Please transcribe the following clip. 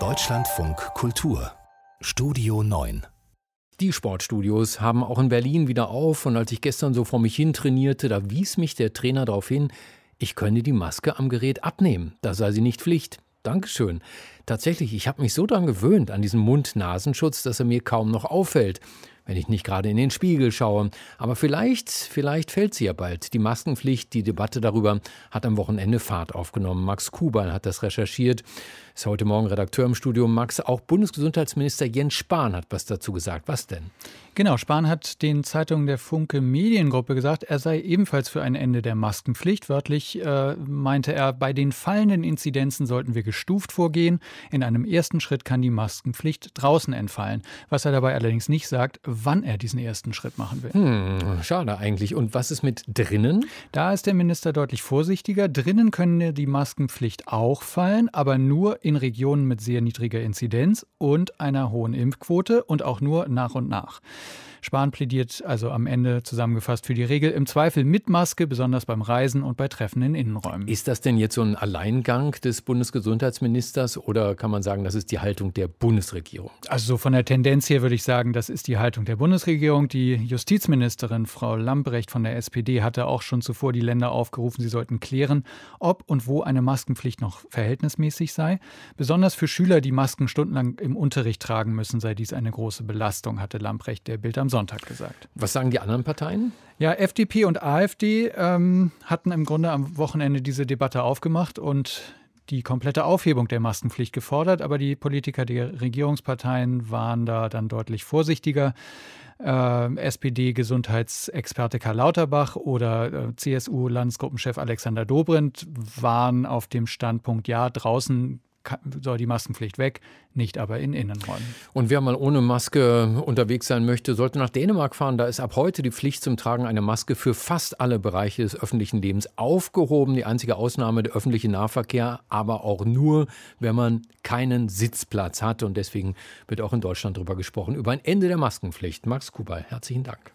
Deutschlandfunk Kultur Studio 9 die Sportstudios haben auch in Berlin wieder auf und als ich gestern so vor mich hin trainierte, da wies mich der Trainer darauf hin, ich könne die Maske am Gerät abnehmen, da sei sie nicht Pflicht. Dankeschön. Tatsächlich, ich habe mich so daran gewöhnt, an diesen Mund-Nasenschutz, dass er mir kaum noch auffällt wenn ich nicht gerade in den Spiegel schaue. Aber vielleicht, vielleicht fällt sie ja bald. Die Maskenpflicht, die Debatte darüber hat am Wochenende Fahrt aufgenommen. Max Kubal hat das recherchiert. Ist heute Morgen Redakteur im Studio. Max, auch Bundesgesundheitsminister Jens Spahn hat was dazu gesagt. Was denn? Genau, Spahn hat den Zeitungen der Funke Mediengruppe gesagt, er sei ebenfalls für ein Ende der Maskenpflicht. Wörtlich äh, meinte er, bei den fallenden Inzidenzen sollten wir gestuft vorgehen. In einem ersten Schritt kann die Maskenpflicht draußen entfallen. Was er dabei allerdings nicht sagt, wann er diesen ersten Schritt machen will. Hm, schade eigentlich. Und was ist mit drinnen? Da ist der Minister deutlich vorsichtiger. Drinnen können die Maskenpflicht auch fallen, aber nur in Regionen mit sehr niedriger Inzidenz und einer hohen Impfquote und auch nur nach und nach. Spahn plädiert also am Ende zusammengefasst für die Regel im Zweifel mit Maske, besonders beim Reisen und bei Treffen in Innenräumen. Ist das denn jetzt so ein Alleingang des Bundesgesundheitsministers oder kann man sagen, das ist die Haltung der Bundesregierung? Also so von der Tendenz her würde ich sagen, das ist die Haltung der Bundesregierung. Die Justizministerin Frau Lambrecht von der SPD hatte auch schon zuvor die Länder aufgerufen, sie sollten klären, ob und wo eine Maskenpflicht noch verhältnismäßig sei. Besonders für Schüler, die Masken stundenlang im Unterricht tragen müssen, sei dies eine große Belastung, hatte Lambrecht der Bild am Sonntag gesagt. Was sagen die anderen Parteien? Ja, FDP und AfD ähm, hatten im Grunde am Wochenende diese Debatte aufgemacht und die komplette Aufhebung der Maskenpflicht gefordert, aber die Politiker der Regierungsparteien waren da dann deutlich vorsichtiger. Äh, SPD-Gesundheitsexperte Karl Lauterbach oder äh, CSU-Landesgruppenchef Alexander Dobrindt waren auf dem Standpunkt, ja, draußen soll die Maskenpflicht weg, nicht aber in Innenräumen. Und wer mal ohne Maske unterwegs sein möchte, sollte nach Dänemark fahren. Da ist ab heute die Pflicht zum Tragen einer Maske für fast alle Bereiche des öffentlichen Lebens aufgehoben. Die einzige Ausnahme der öffentliche Nahverkehr, aber auch nur, wenn man keinen Sitzplatz hat. Und deswegen wird auch in Deutschland darüber gesprochen, über ein Ende der Maskenpflicht. Max Kubal, herzlichen Dank.